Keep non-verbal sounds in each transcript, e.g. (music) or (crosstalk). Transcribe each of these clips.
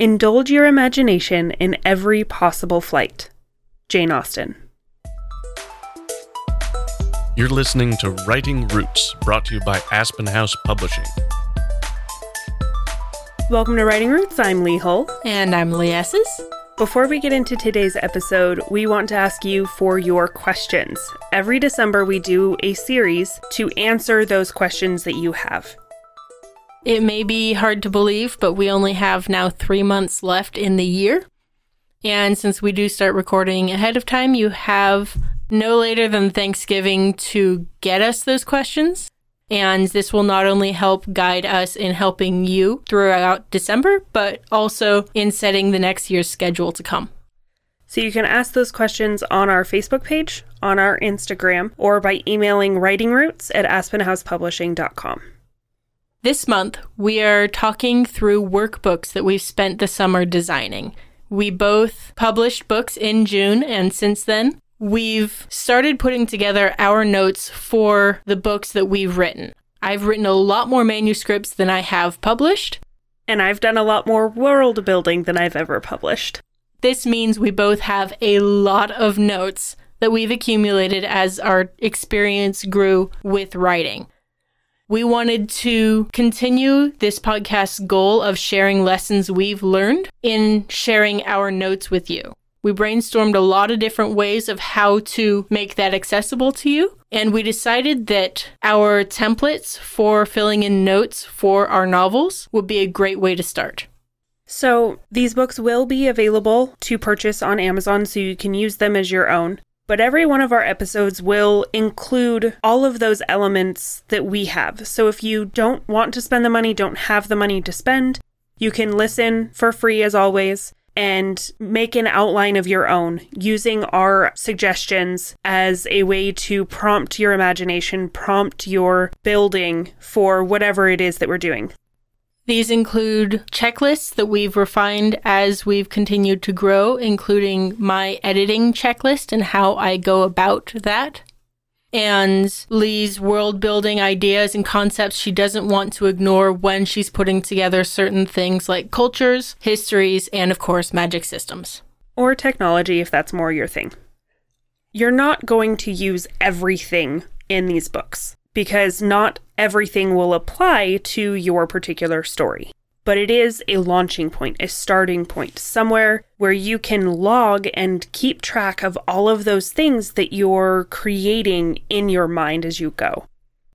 Indulge your imagination in every possible flight. Jane Austen. You're listening to Writing Roots, brought to you by Aspen House Publishing. Welcome to Writing Roots. I'm Lee Hull. And I'm Lee Esses. Before we get into today's episode, we want to ask you for your questions. Every December, we do a series to answer those questions that you have. It may be hard to believe, but we only have now three months left in the year. And since we do start recording ahead of time, you have no later than Thanksgiving to get us those questions. And this will not only help guide us in helping you throughout December, but also in setting the next year's schedule to come. So you can ask those questions on our Facebook page, on our Instagram, or by emailing writingroots at aspenhousepublishing.com. This month, we are talking through workbooks that we've spent the summer designing. We both published books in June, and since then, we've started putting together our notes for the books that we've written. I've written a lot more manuscripts than I have published. And I've done a lot more world building than I've ever published. This means we both have a lot of notes that we've accumulated as our experience grew with writing. We wanted to continue this podcast's goal of sharing lessons we've learned in sharing our notes with you. We brainstormed a lot of different ways of how to make that accessible to you. And we decided that our templates for filling in notes for our novels would be a great way to start. So, these books will be available to purchase on Amazon so you can use them as your own. But every one of our episodes will include all of those elements that we have. So, if you don't want to spend the money, don't have the money to spend, you can listen for free as always and make an outline of your own using our suggestions as a way to prompt your imagination, prompt your building for whatever it is that we're doing. These include checklists that we've refined as we've continued to grow, including my editing checklist and how I go about that and Lee's world building ideas and concepts she doesn't want to ignore when she's putting together certain things like cultures, histories, and of course, magic systems. Or technology if that's more your thing. You're not going to use everything in these books because not everything will apply to your particular story but it is a launching point, a starting point, somewhere where you can log and keep track of all of those things that you're creating in your mind as you go.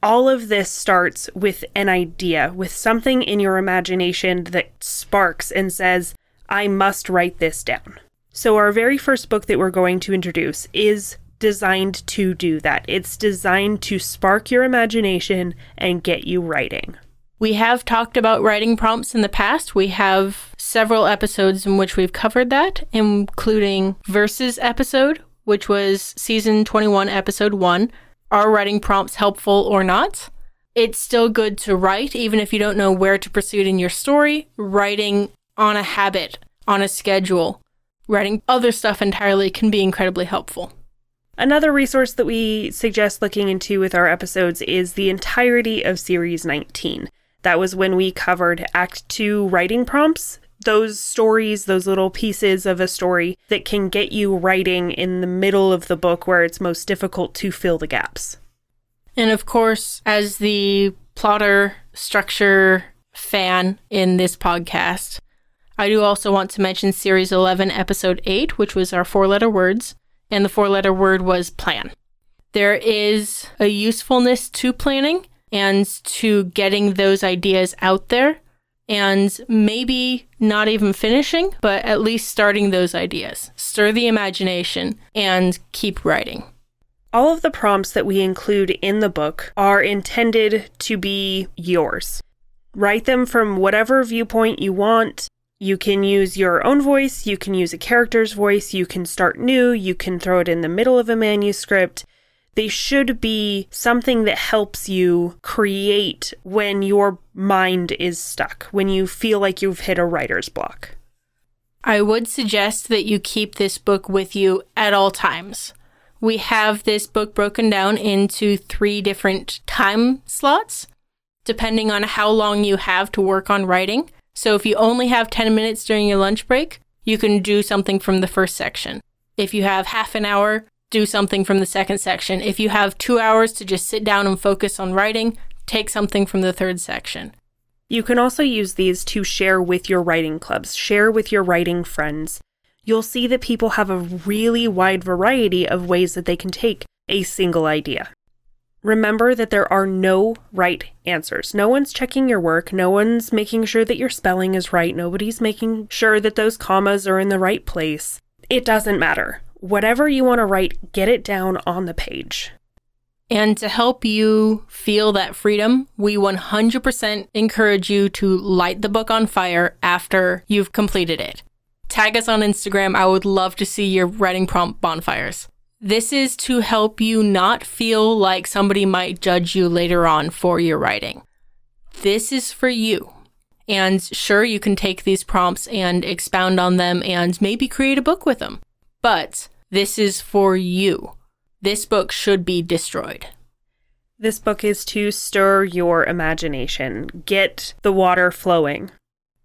All of this starts with an idea, with something in your imagination that sparks and says, I must write this down. So, our very first book that we're going to introduce is designed to do that. It's designed to spark your imagination and get you writing. We have talked about writing prompts in the past. We have several episodes in which we've covered that, including Verses episode, which was season 21, episode 1. Are writing prompts helpful or not? It's still good to write, even if you don't know where to proceed in your story. Writing on a habit, on a schedule, writing other stuff entirely can be incredibly helpful. Another resource that we suggest looking into with our episodes is the entirety of Series 19. That was when we covered Act 2 writing prompts. Those stories, those little pieces of a story that can get you writing in the middle of the book where it's most difficult to fill the gaps. And of course, as the plotter structure fan in this podcast, I do also want to mention Series 11, Episode 8, which was our four letter words, and the four letter word was plan. There is a usefulness to planning and to getting those ideas out there and maybe not even finishing, but at least starting those ideas. Stir the imagination and keep writing. All of the prompts that we include in the book are intended to be yours. Write them from whatever viewpoint you want. You can use your own voice, you can use a character's voice, you can start new, you can throw it in the middle of a manuscript. They should be something that helps you create when your mind is stuck, when you feel like you've hit a writer's block. I would suggest that you keep this book with you at all times. We have this book broken down into three different time slots, depending on how long you have to work on writing. So if you only have 10 minutes during your lunch break, you can do something from the first section. If you have half an hour, do something from the second section. If you have two hours to just sit down and focus on writing, take something from the third section. You can also use these to share with your writing clubs, share with your writing friends. You'll see that people have a really wide variety of ways that they can take a single idea. Remember that there are no right answers. No one's checking your work. No one's making sure that your spelling is right. Nobody's making sure that those commas are in the right place. It doesn't matter. Whatever you want to write, get it down on the page. And to help you feel that freedom, we 100% encourage you to light the book on fire after you've completed it. Tag us on Instagram. I would love to see your writing prompt bonfires. This is to help you not feel like somebody might judge you later on for your writing. This is for you. And sure, you can take these prompts and expound on them and maybe create a book with them. But this is for you. This book should be destroyed. This book is to stir your imagination, get the water flowing.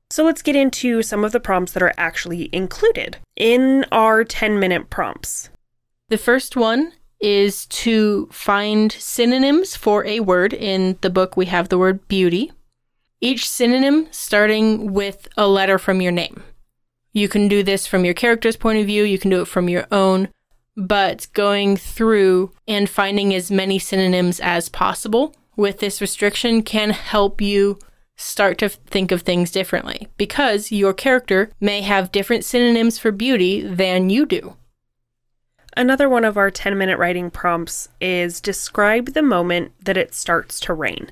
So let's get into some of the prompts that are actually included in our 10 minute prompts. The first one is to find synonyms for a word. In the book, we have the word beauty. Each synonym starting with a letter from your name. You can do this from your character's point of view, you can do it from your own, but going through and finding as many synonyms as possible with this restriction can help you start to think of things differently because your character may have different synonyms for beauty than you do. Another one of our 10 minute writing prompts is describe the moment that it starts to rain.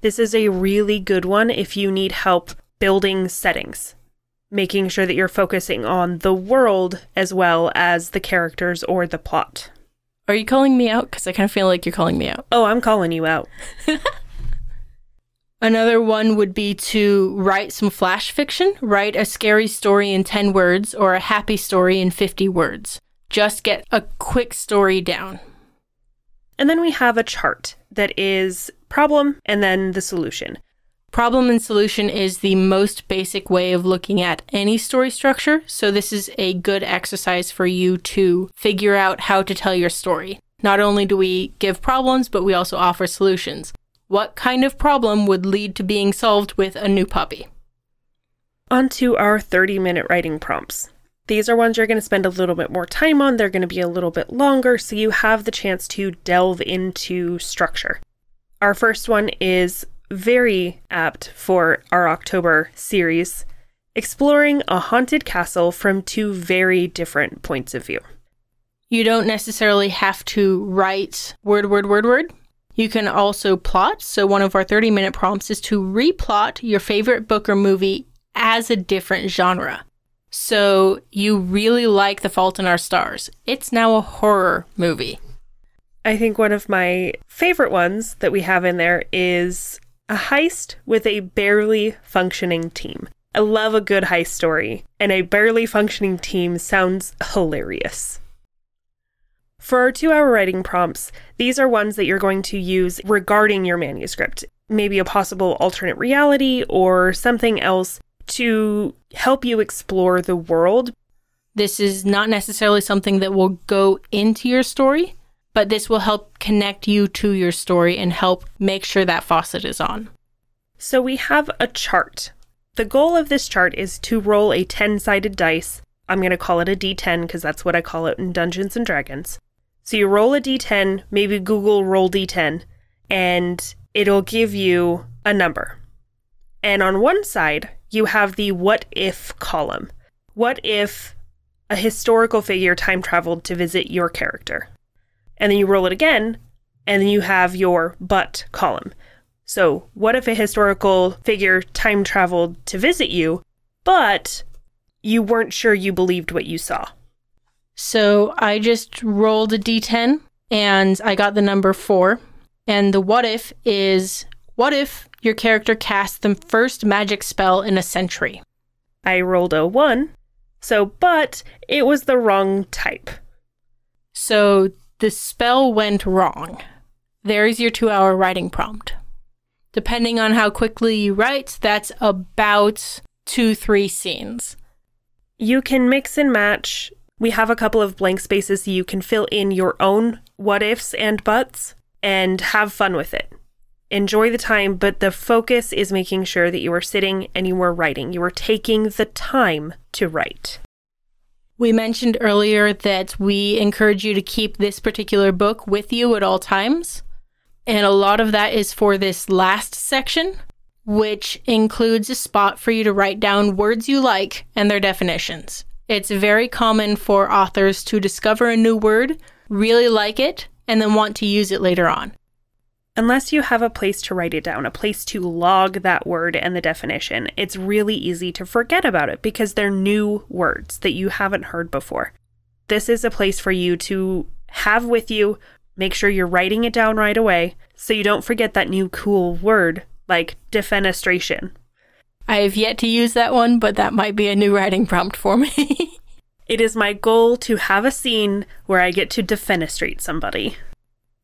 This is a really good one if you need help building settings, making sure that you're focusing on the world as well as the characters or the plot. Are you calling me out? Because I kind of feel like you're calling me out. Oh, I'm calling you out. (laughs) Another one would be to write some flash fiction, write a scary story in 10 words or a happy story in 50 words just get a quick story down. And then we have a chart that is problem and then the solution. Problem and solution is the most basic way of looking at any story structure, so this is a good exercise for you to figure out how to tell your story. Not only do we give problems, but we also offer solutions. What kind of problem would lead to being solved with a new puppy? On to our 30 minute writing prompts. These are ones you're going to spend a little bit more time on. They're going to be a little bit longer, so you have the chance to delve into structure. Our first one is very apt for our October series, exploring a haunted castle from two very different points of view. You don't necessarily have to write word, word, word, word. You can also plot. So, one of our 30 minute prompts is to replot your favorite book or movie as a different genre. So you really like The Fault in Our Stars. It's now a horror movie. I think one of my favorite ones that we have in there is a heist with a barely functioning team. I love a good heist story, and a barely functioning team sounds hilarious. For our two hour writing prompts, these are ones that you're going to use regarding your manuscript, maybe a possible alternate reality or something else to help you explore the world. This is not necessarily something that will go into your story, but this will help connect you to your story and help make sure that faucet is on. So we have a chart. The goal of this chart is to roll a 10 sided dice. I'm going to call it a d10 because that's what I call it in Dungeons and Dragons. So you roll a d10, maybe Google roll d10, and it'll give you a number. And on one side, you have the what if column. What if a historical figure time traveled to visit your character? And then you roll it again, and then you have your but column. So, what if a historical figure time traveled to visit you, but you weren't sure you believed what you saw? So, I just rolled a d10 and I got the number four. And the what if is what if your character casts the first magic spell in a century? I rolled a 1, so, but it was the wrong type. So the spell went wrong. There's your two hour writing prompt. Depending on how quickly you write, that's about two, three scenes. You can mix and match. We have a couple of blank spaces so you can fill in your own what ifs and buts and have fun with it. Enjoy the time, but the focus is making sure that you are sitting and you are writing. You are taking the time to write. We mentioned earlier that we encourage you to keep this particular book with you at all times. And a lot of that is for this last section, which includes a spot for you to write down words you like and their definitions. It's very common for authors to discover a new word, really like it, and then want to use it later on. Unless you have a place to write it down, a place to log that word and the definition, it's really easy to forget about it because they're new words that you haven't heard before. This is a place for you to have with you, make sure you're writing it down right away so you don't forget that new cool word like defenestration. I have yet to use that one, but that might be a new writing prompt for me. (laughs) it is my goal to have a scene where I get to defenestrate somebody.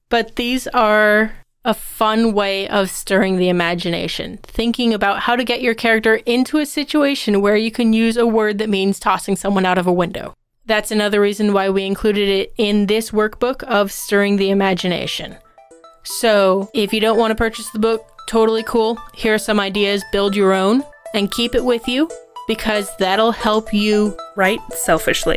But these are a fun way of stirring the imagination, thinking about how to get your character into a situation where you can use a word that means tossing someone out of a window. That's another reason why we included it in this workbook of stirring the imagination. So, if you don't want to purchase the book, totally cool. Here are some ideas, build your own, and keep it with you because that'll help you write selfishly.